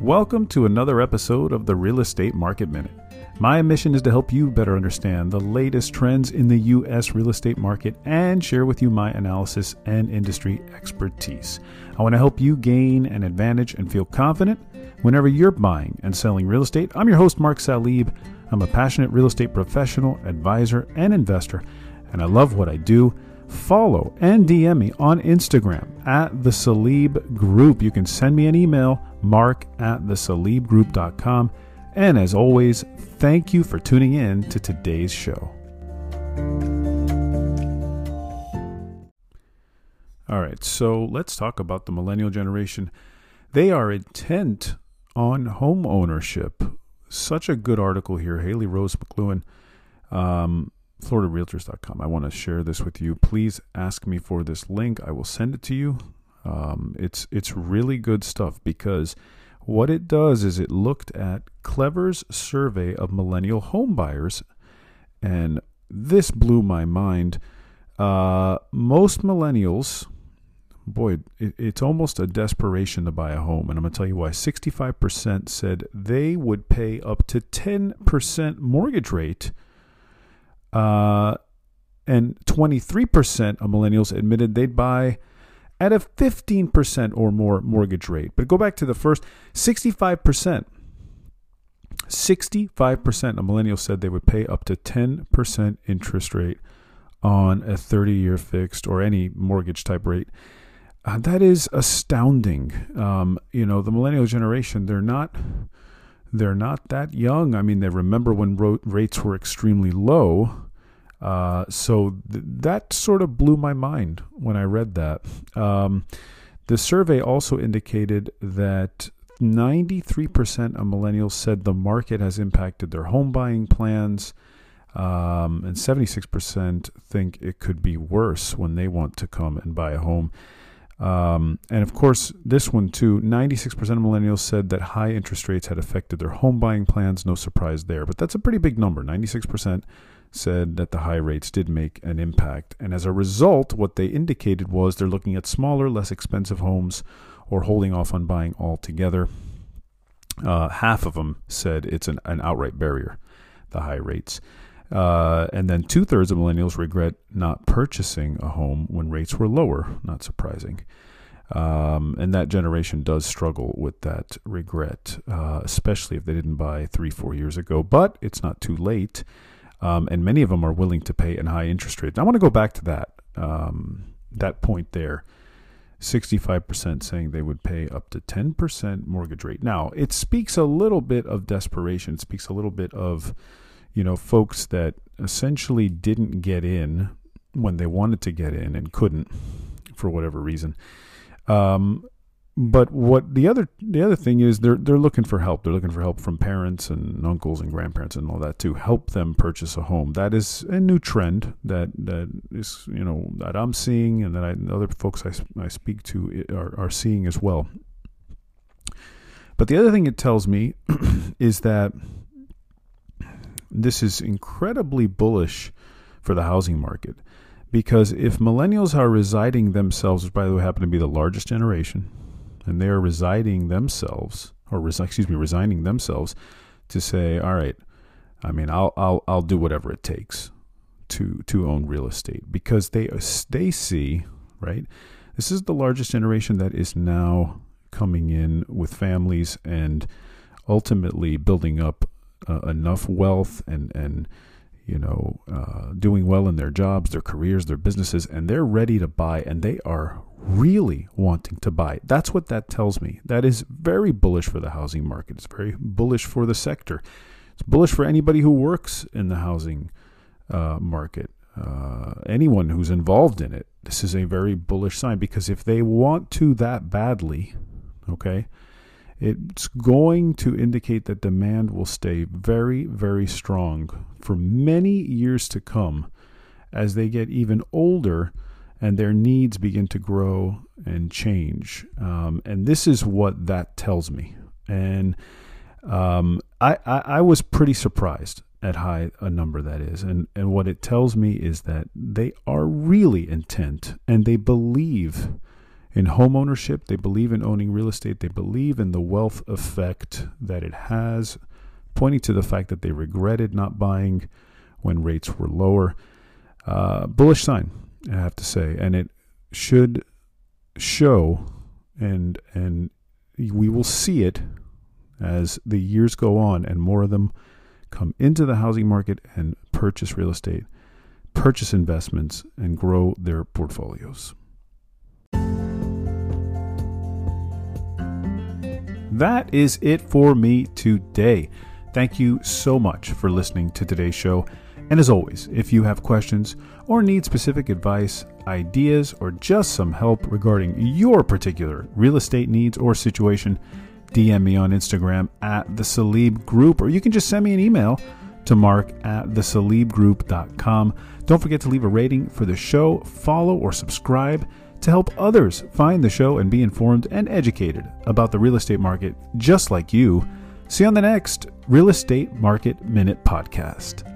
welcome to another episode of the Real Estate Market Minute. My mission is to help you better understand the latest trends in the U.S. real estate market and share with you my analysis and industry expertise. I want to help you gain an advantage and feel confident whenever you're buying and selling real estate. I'm your host, Mark Salib. I'm a passionate real estate professional, advisor, and investor, and I love what I do follow and DM me on Instagram at the Salib Group. You can send me an email, mark at the salibgroup.com. And as always, thank you for tuning in to today's show. All right, so let's talk about the millennial generation. They are intent on home ownership. Such a good article here. Haley Rose McLuhan. Um, FloridaRealtors.com. I want to share this with you. Please ask me for this link. I will send it to you. Um, it's it's really good stuff because what it does is it looked at Clever's survey of millennial home buyers, and this blew my mind. Uh, most millennials, boy, it, it's almost a desperation to buy a home, and I'm going to tell you why. 65% said they would pay up to 10% mortgage rate uh, and 23% of millennials admitted they'd buy at a 15% or more mortgage rate. But go back to the first 65%. 65% of millennials said they would pay up to 10% interest rate on a 30 year fixed or any mortgage type rate. Uh, that is astounding. Um, you know, the millennial generation, they're not they're not that young. I mean, they remember when ro- rates were extremely low. Uh, so th- that sort of blew my mind when I read that. Um, the survey also indicated that 93% of millennials said the market has impacted their home buying plans. Um, and 76% think it could be worse when they want to come and buy a home. Um, and of course, this one too 96% of millennials said that high interest rates had affected their home buying plans. No surprise there. But that's a pretty big number. 96% said that the high rates did make an impact. And as a result, what they indicated was they're looking at smaller, less expensive homes or holding off on buying altogether. Uh, half of them said it's an, an outright barrier, the high rates. Uh, and then two thirds of millennials regret not purchasing a home when rates were lower. Not surprising. Um, and that generation does struggle with that regret, uh, especially if they didn't buy three, four years ago. But it's not too late. Um, and many of them are willing to pay a high interest rate. I want to go back to that um, that point there. 65% saying they would pay up to 10% mortgage rate. Now, it speaks a little bit of desperation. It speaks a little bit of you know, folks that essentially didn't get in when they wanted to get in and couldn't for whatever reason. Um, but what the other the other thing is they're they're looking for help. They're looking for help from parents and uncles and grandparents and all that to help them purchase a home. That is a new trend that that is you know that I'm seeing and that I, other folks I, I speak to are, are seeing as well. But the other thing it tells me is that this is incredibly bullish for the housing market because if millennials are residing themselves, which by the way happen to be the largest generation, and they are residing themselves, or excuse me, resigning themselves to say, all right, I mean, I'll I'll I'll do whatever it takes to to own real estate because they they see right. This is the largest generation that is now coming in with families and ultimately building up uh, enough wealth and and you know uh, doing well in their jobs, their careers, their businesses, and they're ready to buy, and they are really wanting to buy. That's what that tells me. That is very bullish for the housing market. It's very bullish for the sector. It's bullish for anybody who works in the housing uh, market. Uh, anyone who's involved in it, this is a very bullish sign because if they want to that badly, okay, it's going to indicate that demand will stay very, very strong for many years to come as they get even older and their needs begin to grow and change. Um, and this is what that tells me. And um, I, I, I was pretty surprised at high a number that is. And, and what it tells me is that they are really intent and they believe in home ownership. They believe in owning real estate. They believe in the wealth effect that it has, pointing to the fact that they regretted not buying when rates were lower. Uh, bullish sign, I have to say, and it should show, and and we will see it as the years go on, and more of them come into the housing market and purchase real estate, purchase investments, and grow their portfolios. That is it for me today. Thank you so much for listening to today's show. And as always, if you have questions or need specific advice, ideas, or just some help regarding your particular real estate needs or situation, DM me on Instagram at the Salib Group, or you can just send me an email to mark at thesalibgroup.com. Don't forget to leave a rating for the show, follow or subscribe to help others find the show and be informed and educated about the real estate market just like you. See you on the next Real Estate Market Minute podcast.